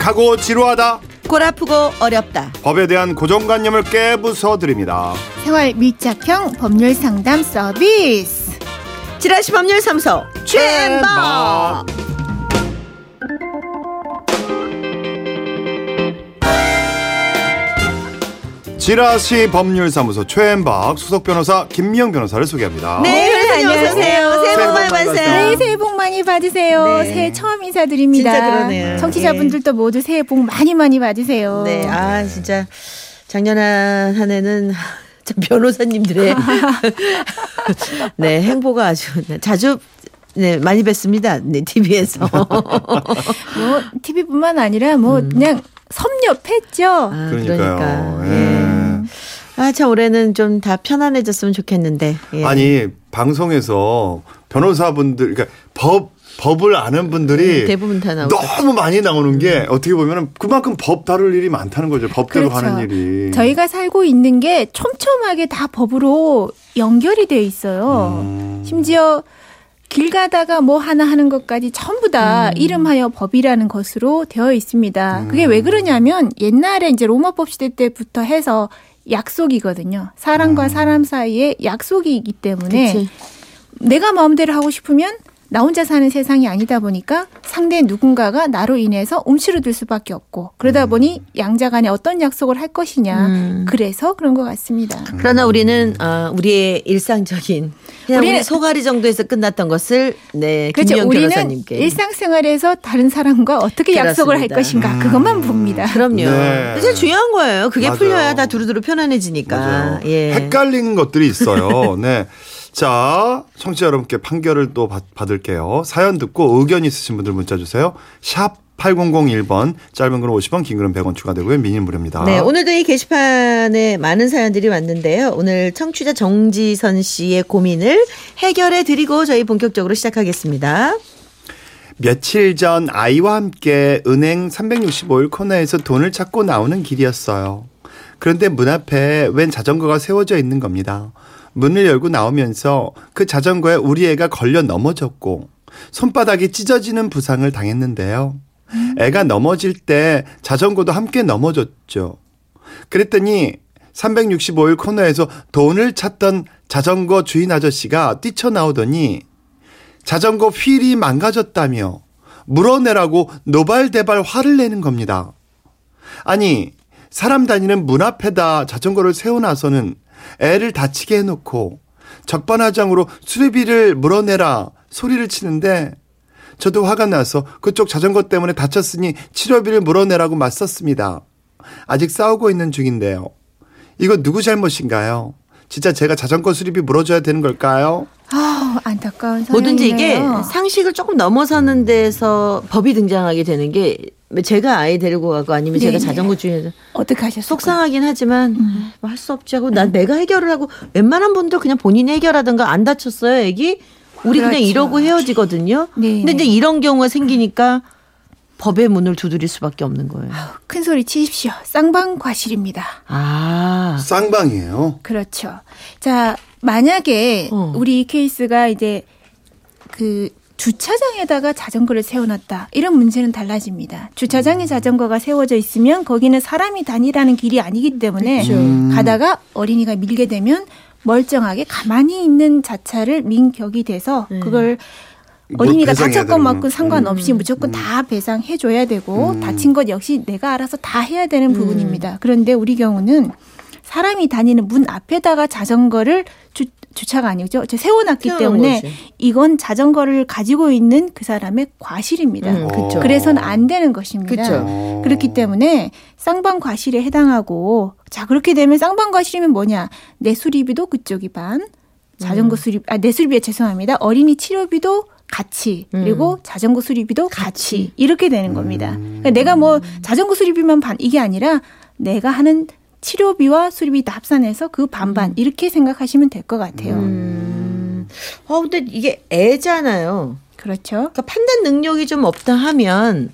약하고 지루하다 골 아프고 어렵다. 법에 대한 고정관념을 깨부숴 드립니다 생활 밀착형 법률 상담 서비스. 지라시 법률 사무소 최엠박. 지라시 법률사무소 최엠박 수석 변호사 김미영 변호사를 소개합니다 네, 변호사님 어서 오세요. 새해 복복 많이 받으세요. 네, 새해 복 많이 받으세요. 네. 새해 처음 인사드립니다. 진짜 그러네요. 청취자분들도 모두 새해 복 많이 많이 받으세요. 네, 아 진짜 작년 한, 한 해는 참 변호사님들의 네 행보가 아주 네, 자주 네 많이 뵀습니다. 네 TV에서. 뭐 TV뿐만 아니라 뭐 그냥 섭렵했죠. 아, 그러니까요 그러니까. 예. 예. 아 참 올해는 좀 다 편안해졌으면 좋겠는데. 예. 아니 방송에서 변호사분들 그러니까 법 법을 아는 분들이 음, 대부분 다 나오죠. 너무 많이 나오는 게 어떻게 보면 그만큼 법 다룰 일이 많다는 거죠. 법대로 그렇죠. 하는 일이. 저희가 살고 있는 게 촘촘하게 다 법으로 연결이 돼 있어요. 음. 심지어 길 가다가 뭐 하나 하는 것까지 전부 다 음. 이름하여 법이라는 것으로 되어 있습니다. 그게 음. 왜 그러냐면 옛날에 이제 로마법 시대 때부터 해서 약속이거든요. 사람과 음. 사람 사이에 약속이기 때문에 그치. 내가 마음대로 하고 싶으면 나 혼자 사는 세상이 아니다 보니까 상대 누군가가 나로 인해서 움츠러들 수밖에 없고 그러다 보니 양자 간에 어떤 약속을 할 것이냐 음. 그래서 그런 것 같습니다. 그러나 우리는 어, 우리의 일상적인 그냥 우리 우리는- 소가리 정도에서 끝났던 것을 네 그렇죠. 김영 우리는 변호사님께 일상생활에서 다른 사람과 어떻게 약속을 할 그렇습니다. 것인가 그것만 봅니다. 그럼요. 네. 진짜 중요한 거예요. 그게 맞아요. 풀려야 다 두루두루 편안해지니까. 맞아요. 예. 헷갈리는 것들이 있어요. 네. 자, 청취자 여러분께 판결을 또 받, 받을게요. 사연 듣고 의견 있으신 분들 문자 주세요. 샵 8001번 짧은 글은 50원 긴 글은 100원 추가되고요. 미니 무료입니다. 네, 오늘도 이 게시판에 많은 사연들이 왔는데요. 오늘 청취자 정지선 씨의 고민을 해결해 드리고 저희 본격적으로 시작하겠습니다. 며칠 전 아이와 함께 은행 365일 코너에서 돈을 찾고 나오는 길이었어요. 그런데 문 앞에 웬 자전거가 세워져 있는 겁니다. 문을 열고 나오면서 그 자전거에 우리 애가 걸려 넘어졌고 손바닥이 찢어지는 부상을 당했는데요. 애가 넘어질 때 자전거도 함께 넘어졌죠. 그랬더니 365일 코너에서 돈을 찾던 자전거 주인 아저씨가 뛰쳐나오더니 자전거 휠이 망가졌다며 물어내라고 노발대발 화를 내는 겁니다. 아니, 사람 다니는 문 앞에다 자전거를 세워놔서는 애를 다치게 해놓고 적반하장으로 수리비를 물어내라 소리를 치는데 저도 화가 나서 그쪽 자전거 때문에 다쳤으니 치료비를 물어내라고 맞섰습니다. 아직 싸우고 있는 중인데요. 이거 누구 잘못인가요? 진짜 제가 자전거 수리비 물어줘야 되는 걸까요? 아 안타까운 뭐든지 이게. 상식을 조금 넘어서는 데서 법이 등장하게 되는 게 제가 아이 데리고 가고 아니면 제가 네네. 자전거 주인에서 어떻게 하셨어요? 속상하긴 하지만 음. 뭐할수 없지 하고 난 내가 해결을 하고 웬만한 분들 그냥 본인이 해결하든가 안 다쳤어요 애기 우리 그냥 그렇죠. 이러고 헤어지거든요. 네. 근데 이제 이런 경우가 생기니까 법의 문을 두드릴 수밖에 없는 거예요. 큰 소리 치십시오. 쌍방 과실입니다. 아, 쌍방이에요. 그렇죠. 자, 만약에 어. 우리 이 케이스가 이제 그 주차장에다가 자전거를 세워놨다. 이런 문제는 달라집니다. 주차장에 자전거가 세워져 있으면 거기는 사람이 다니라는 길이 아니기 때문에 그렇죠. 가다가 어린이가 밀게 되면 멀쩡하게 가만히 있는 자차를 민격이 돼서 네. 그걸 뭐 어린이가 다쳤건 되는구나. 맞건 상관없이 무조건 다 배상해 줘야 되고 다친 것 역시 내가 알아서 다 해야 되는 부분입니다. 그런데 우리 경우는 사람이 다니는 문 앞에다가 자전거를 주, 주차가 아니죠. 저 세워놨기 때문에 거지. 이건 자전거를 가지고 있는 그 사람의 과실입니다. 음. 그래서는 안 되는 것입니다. 그쵸. 어. 그렇기 때문에 쌍방 과실에 해당하고 자 그렇게 되면 쌍방 과실이면 뭐냐 내 수리비도 그쪽이 반 자전거 수리 아내 수리비 죄송합니다 어린이 치료비도 같이 그리고 자전거 수리비도 같이, 이렇게 되는 겁니다. 그러니까 내가 뭐 자전거 수리비만 반 이게 아니라 내가 하는 치료비와 수리비 다 합산해서 그 반반 이렇게 생각하시면 될 것 같아요. 음. 어, 근데 이게 애잖아요. 그렇죠. 그러니까 판단 능력이 좀 없다 하면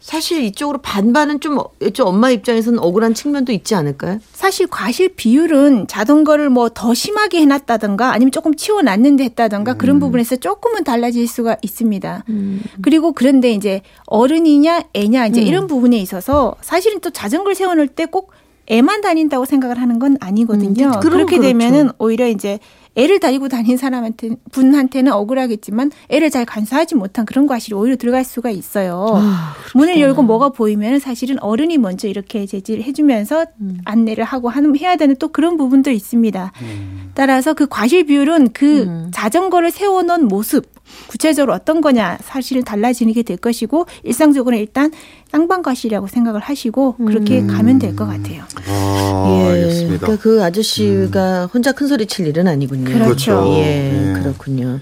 사실 이쪽으로 반반은 좀, 어- 좀 엄마 입장에서는 억울한 측면도 있지 않을까요? 사실 과실 비율은 자전거를 뭐 더 심하게 해놨다던가 아니면 조금 치워놨는데 했다던가 그런 부분에서 조금은 달라질 수가 있습니다. 그리고 그런데 이제 어른이냐 애냐 이제 이런 부분에 있어서 사실은 또 자전거를 세워놓을 때 꼭 애만 다닌다고 생각을 하는 건 아니거든요. 음, 그렇게 그렇죠. 되면은 오히려 이제 애를 다니고 다닌 사람한테 분한테는 억울하겠지만 애를 잘 간수하지 못한 그런 과실이 오히려 들어갈 수가 있어요. 아, 문을 열고 뭐가 보이면 사실은 어른이 먼저 이렇게 제지를 해주면서 음. 안내를 하고 하는 해야 되는 또 그런 부분도 있습니다. 따라서 그 과실 비율은 그 음. 자전거를 세워놓은 모습 구체적으로 어떤 거냐 사실은 달라지는 게될 것이고 일상적으로 일단 쌍방과실이라고 생각을 하시고 그렇게 음. 가면 될 것 같아요. 아, 알겠습니다. 그러니까 그 아저씨가 혼자 큰 소리 칠 일은 아니군요. 그렇죠. 예, 예. 그렇군요.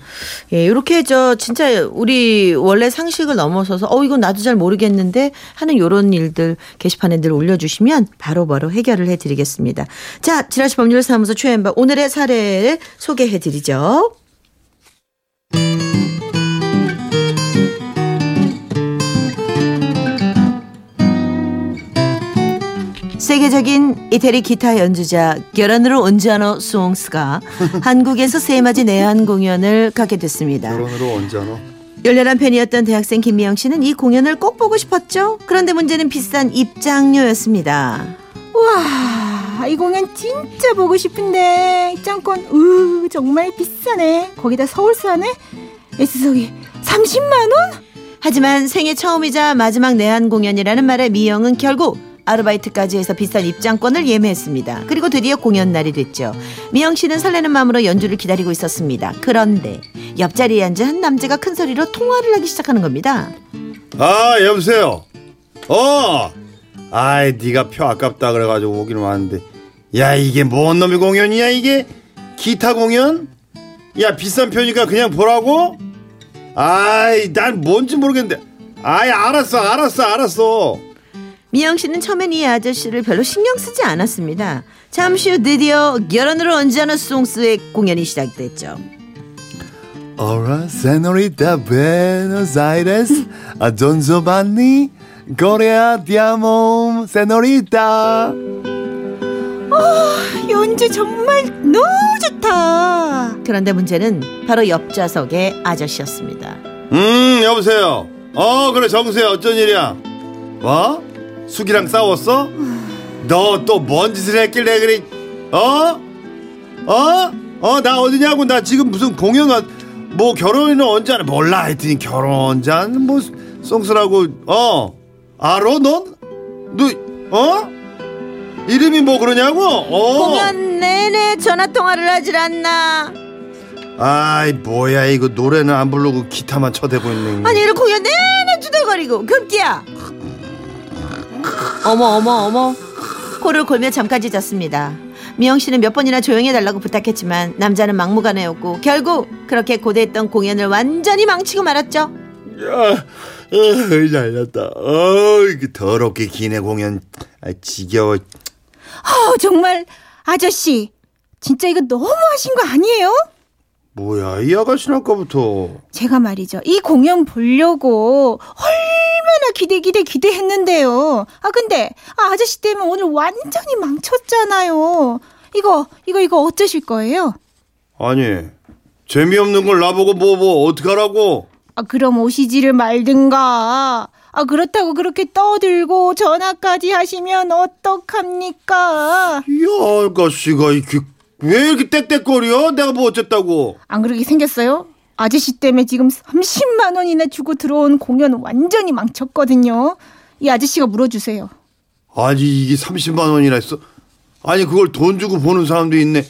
예, 이렇게 저 진짜 우리 원래 상식을 넘어서서 어 이건 나도 잘 모르겠는데 하는 요런 일들 게시판에 늘 올려주시면 바로바로 해결을 해드리겠습니다. 자, 지라시 법률사무소 최연박 오늘의 사례를 소개해드리죠. 세계적인 이태리 기타 연주자 결혼으로 온자노 수옹스가 한국에서 세마지 내한 공연을 갖게 됐습니다. 결혼으로 하노? 열렬한 팬이었던 대학생 김미영 씨는 이 공연을 꼭 보고 싶었죠. 그런데 문제는 비싼 입장료였습니다. 우와 이 공연 진짜 보고 싶은데 입장권 으 정말 비싸네. 거기다 서울수하네 S석이 30만 원? 하지만 생애 처음이자 마지막 내한 공연이라는 말에 미영은 결국 아르바이트까지 해서 비싼 입장권을 예매했습니다. 그리고 드디어 공연 날이 됐죠. 미영 씨는 설레는 마음으로 연주를 기다리고 있었습니다. 그런데 옆자리에 앉은 한 남자가 큰 소리로 통화를 하기 시작하는 겁니다. 아 여보세요. 어. 아이 네가 표 아깝다 그래가지고 오기는 왔는데 야 이게 뭔 놈의 공연이야 이게 기타 공연? 야 비싼 표니까 그냥 보라고? 아이 난 뭔지 모르겠는데 아이 알았어 알았어 알았어 미영 씨는 처음엔 이 아저씨를 별로 신경 쓰지 않았습니다. 잠시 후 드디어 결혼으로 언제나 송스의 공연이 시작됐죠. Hola señorita Buenos Aires a Don Giovanni Corea ti amo señorita 연주 정말 너무 좋다. 그런데 문제는 바로 옆좌석의 아저씨였습니다. 음 여보세요 어 그래 정수야 어쩐 일이야 뭐? 숙이랑 싸웠어? 너 또 뭔 짓을 했길래 그래 어? 어? 어 나 어디냐고 나 지금 무슨 공연 가, 뭐 결혼은 언제 하나 몰라 하여튼 결혼 잔뭐 송수라고 어 알아 넌? 너 어? 이름이 뭐 그러냐고? 어. 공연 내내 전화 통화를 하질 않나? 아이 뭐야 이거 노래는 안 부르고 기타만 쳐대고 있는 아니 이런 공연 내내 주대거리고 급기야. 어머 어머 어머 코를 골며 잠깐 짖었습니다. 미영 씨는 몇 번이나 조용히 해달라고 부탁했지만 남자는 막무가내였고 결국 그렇게 고대했던 공연을 완전히 망치고 말았죠. 야, 어, 잘났다. 어, 그 더럽게 기네 공연. 아, 지겨워. 어, 정말 아저씨 진짜 이거 너무 하신 거 아니에요? 뭐야, 이 아가씨는 아까부터. 제가 말이죠. 이 공연 보려고 얼마나 기대 기대 기대했는데요. 아 근데 아, 아저씨 때문에 오늘 완전히 망쳤잖아요. 이거 이거 이거 어쩌실 거예요? 아니, 재미없는 걸 나보고 뭐, 뭐, 어떡하라고? 아 그럼 오시지를 말든가. 아 그렇다고 그렇게 떠들고 전화까지 하시면 어떡합니까? 이 아가씨가 이렇게, 왜 이렇게 땡땡거려? 내가 뭐 어쨌다고? 안 그러게 생겼어요? 아저씨 때문에 지금 30만 원이나 주고 들어온 공연 완전히 망쳤거든요. 이 아저씨가 물어주세요. 아니, 이게 30만 원이나 했어? 아니, 그걸 돈 주고 보는 사람도 있네.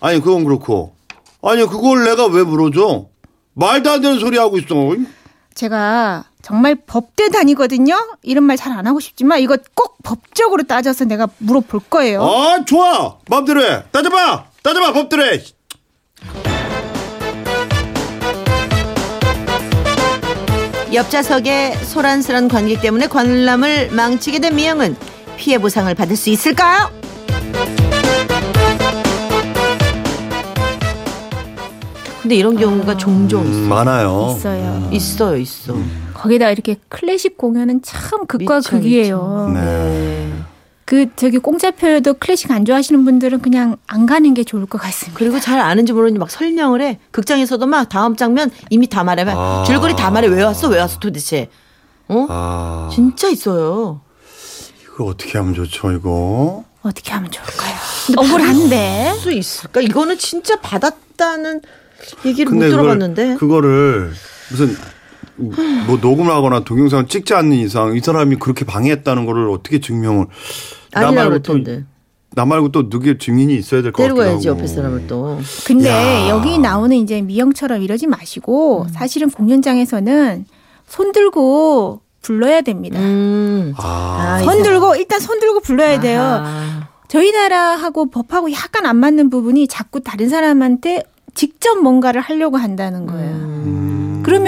아니, 그건 그렇고. 아니, 그걸 내가 왜 물어줘? 말도 안 되는 소리 하고 있어. 제가 정말 법대 다니거든요. 이런 말 잘 안 하고 싶지만 이거 꼭 법적으로 따져서 내가 물어볼 거예요. 아 좋아 마음대로 해 따져봐 따져봐 법대로 해 옆좌석의 소란스런 관객 때문에 관람을 망치게 된 미영은 피해 보상을 받을 수 있을까요? 근데 이런 경우가 종종 음, 있어요. 많아요 있어요. 있어요, 있어. 거기다 이렇게 클래식 공연은 참 극과 미쳐, 극이에요. 네. 그 저기 공짜표여도 클래식 안 좋아하시는 분들은 그냥 안 가는 게 좋을 것 같습니다. 그리고 잘 아는지 모르는지 막 설명을 해. 극장에서도 막 다음 장면 이미 다 말해. 막 아. 줄거리 다 말해. 왜 왔어? 왜 왔어 도대체? 어? 아, 진짜 있어요. 이거 어떻게 하면 좋죠, 이거? 어떻게 하면 좋을까요? 억울한데. 할수 있을까? 이거는 진짜 받았다는 얘기를 못 들어봤는데. 그거를 무슨 뭐 녹음을 하거나 동영상을 찍지 않는 이상 이 사람이 그렇게 방해했다는 거를 어떻게 증명을 나 아니라고 말고 또 텐데. 나 말고 또 누구 증인이 있어야 될 것 같기도 데리고 하고. 가야지 옆에 사람을 또. 근데 야. 여기 나오는 이제 미영처럼 이러지 마시고 음. 사실은 공연장에서는 손 들고 불러야 됩니다. 음. 아, 아, 손 들고 일단 손 들고 불러야 돼요. 아하. 저희 나라하고 법하고 약간 안 맞는 부분이 자꾸 다른 사람한테 직접 뭔가를 하려고 한다는 거예요. 음.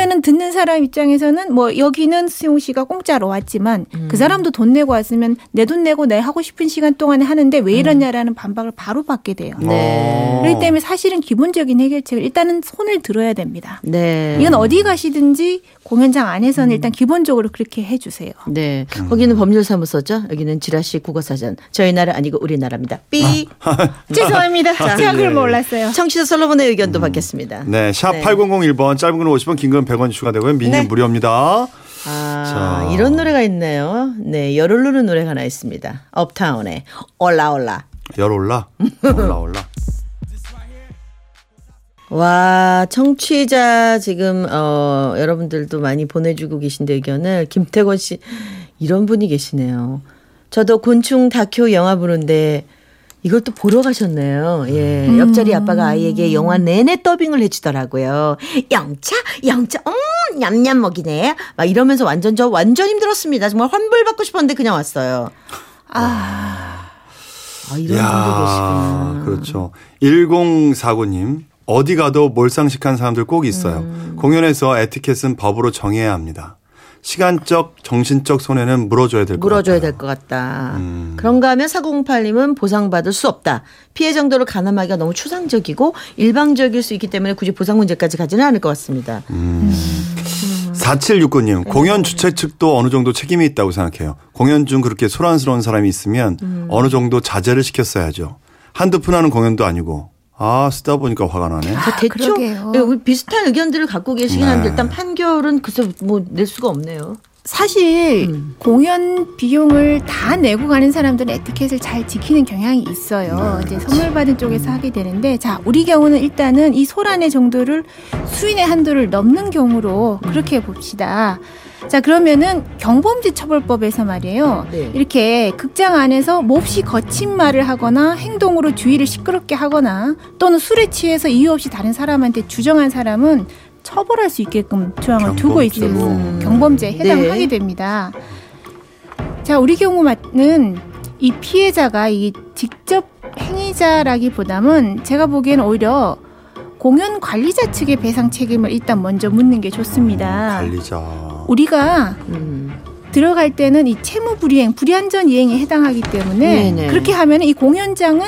그러면은 듣는 사람 입장에서는 뭐 여기는 수용 씨가 공짜로 왔지만 음. 그 사람도 돈 내고 왔으면 내 돈 내고 내 하고 싶은 시간 동안에 하는데 왜 이러냐라는 반박을 바로 받게 돼요. 네. 그렇기 때문에 사실은 기본적인 해결책을 일단은 손을 들어야 됩니다. 네. 이건 어디 가시든지 공연장 안에서는 일단 기본적으로 그렇게 해주세요. 네. 거기는 법률사무소죠. 여기는 지라시 국어사전. 저희 나라 아니고 우리나라입니다. 삐. 죄송합니다. 제가 그걸 네. 몰랐어요. 청취자 솔로몬의 의견도 받겠습니다. 네, 샵 네. 8001번 짧은 건 50원, 긴건 100원 추가되고요. 미니는 네. 무료입니다. 아, 자. 이런 노래가 있네요. 네, 열을 누는 노래가 하나 있습니다. 업타운의 올라올라. 열 올라. 올라 올라. 와, 청취자 지금 어 여러분들도 많이 보내주고 계신데 의견을 김태권 씨 이런 분이 계시네요. 저도 곤충 다큐 영화 보는데 이걸 또 보러 가셨네요. 예. 음. 옆자리 아빠가 아이에게 영화 내내 더빙을 해주더라고요. 영차, 영차, 음, 냠냠 먹이네. 막 이러면서 완전 저 완전 힘들었습니다. 정말 환불 받고 싶었는데 그냥 왔어요. 아, 아, 이런 계시구나. 그렇죠. 1049님. 어디 가도 몰상식한 사람들 꼭 있어요. 음. 공연에서 에티켓은 법으로 정해야 합니다. 시간적, 정신적 손해는 물어줘야 될 것 같아요. 물어줘야 될 것 같다. 음. 그런가 하면 4008님은 보상받을 수 없다. 피해 정도를 가늠하기가 너무 추상적이고 일방적일 수 있기 때문에 굳이 보상 문제까지 가지는 않을 것 같습니다. 음. 4769님, 공연 주최 측도 어느 정도 책임이 있다고 생각해요. 공연 중 그렇게 소란스러운 사람이 있으면 음. 어느 정도 자제를 시켰어야죠. 한두 푼 하는 공연도 아니고. 아, 쓰다 보니까 화가 나네. 다 됐죠? 그러게요. 예, 우리 비슷한 의견들을 갖고 계시긴 네. 한데 일단 판결은 글쎄 뭐 낼 수가 없네요. 사실 음. 공연 비용을 다 내고 가는 사람들은 에티켓을 잘 지키는 경향이 있어요. 네, 이제 선물 받은 쪽에서 하게 되는데, 자 우리 경우는 일단은 이 소란의 정도를 수인의 한도를 넘는 경우로 그렇게 봅시다. 자 그러면은 경범죄 처벌법에서 말이에요. 네. 이렇게 극장 안에서 몹시 거친 말을 하거나 행동으로 주의를 시끄럽게 하거나 또는 술에 취해서 이유 없이 다른 사람한테 주정한 사람은 처벌할 수 있게끔 조항을 두고. 있습니다. 음. 경범죄에 해당하게 네. 됩니다. 자, 우리 경우는 이 피해자가 이 직접 행위자라기보다는 제가 보기에는 오히려 공연 관리자 측의 배상 책임을 일단 먼저 묻는 게 좋습니다. 관리자. 우리가 음. 들어갈 때는 이 채무 불이행, 불이안전 이행에 해당하기 때문에 네네. 그렇게 하면 이 공연장은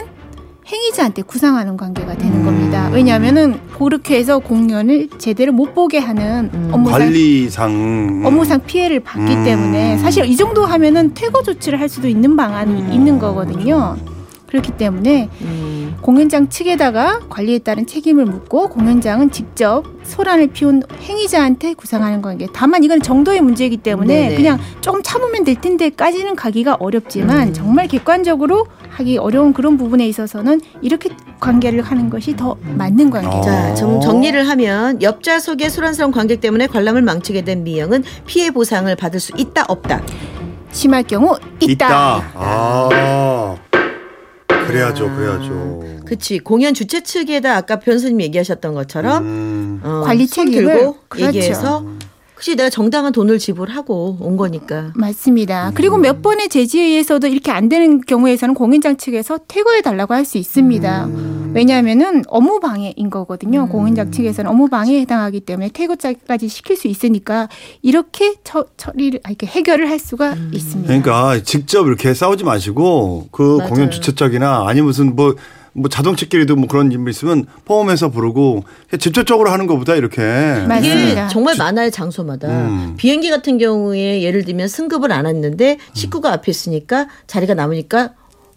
행위자한테 구상하는 관계가 되는 음. 겁니다. 왜냐하면은 그렇게 해서 공연을 제대로 못 보게 하는 음. 업무상 관리상. 업무상 피해를 받기 음. 때문에 사실 이 정도 하면은 퇴거 조치를 할 수도 있는 방안이 음. 있는 거거든요. 그렇 기 때문에 음. 공연장 측에다가 관리에 따른 책임을 묻고 공연장은 직접 소란을 피운 행위자한테 구상하는 관계. 다만 이건 정도의 문제이기 때문에 네네. 그냥 조금 참으면 될 텐데까지는 가기가 어렵지만 음. 정말 객관적으로 하기 어려운 그런 부분에 있어서는 이렇게 관계를 하는 것이 더 맞는 관계죠. 어. 자, 좀 정리를 하면 옆좌석의 소란스러운 관객 때문에 관람을 망치게 된 미영은 피해 보상을 받을 수 있다 없다. 심할 경우 있다. 아. 그래야죠, 그래야죠. 그치 공연 주최 측에다 아까 변호사님 얘기하셨던 것처럼 음. 어, 관리 손 책임을 들고 그렇죠. 얘기해서 혹시 내가 정당한 돈을 지불하고 온 거니까 맞습니다. 음. 그리고 몇 번의 제지에 의해서도 이렇게 안 되는 경우에서는 공연장 측에서 퇴거해 달라고 할 수 있습니다. 음. 왜냐하면은 업무 방해인 거거든요. 공연장 측에서는 업무 방해에 해당하기 때문에 퇴거까지 시킬 수 있으니까 이렇게 처, 처리를 아, 이렇게 해결을 할 수가 음. 있습니다. 그러니까 직접 이렇게 싸우지 마시고 그 맞아요. 공연 주최 측이나 아니 무슨 뭐뭐 자동차끼리도 뭐 그런 인물 있으면 포함해서 부르고 직접적으로 하는 것보다 이렇게 맞습니다. 이게 정말 많아요 장소마다 음. 비행기 같은 경우에 예를 들면 승급을 안 했는데 식구가 앞에 있으니까 자리가 남으니까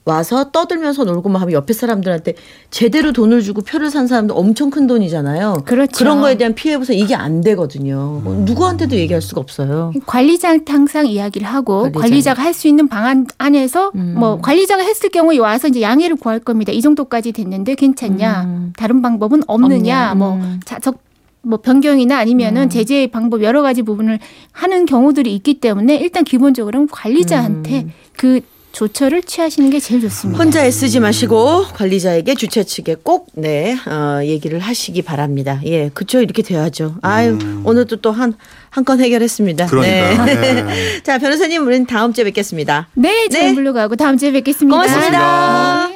와서 떠들면서 놀고만 하면 옆에 사람들한테 제대로 돈을 주고 표를 산 사람도 엄청 큰 돈이잖아요. 그렇죠. 런 거에 대한 피해 보상 이게 안 되거든요. 뭐 누구한테도 얘기할 수가 없어요. 관리자한테 항상 이야기를 하고 관리자. 관리자 가 할 수 있는 방안 안에서 음. 뭐 관리자가 했을 경우에 와서 이제 양해를 구할 겁니다. 이 정도까지 됐는데 괜찮냐? 음. 다른 방법은 없느냐? 뭐 음. 자적 뭐 변경이나 아니면은 제재 방법 여러 가지 부분을 하는 경우들이 있기 때문에 일단 기본적으로는 관리자한테 음. 그 조처를 취하시는 게 제일 좋습니다. 혼자 애쓰지 마시고 관리자에게 주최 측에 꼭 네, 어, 얘기를 하시기 바랍니다. 예, 그쵸 이렇게 돼야죠. 아유, 오늘도 또 한 한 건 해결했습니다. 그러니까요. 네. 네. 자, 변호사님 우리는 다음 주에 뵙겠습니다. 네, 네. 잘 물러가고 다음 주에 뵙겠습니다. 고맙습니다.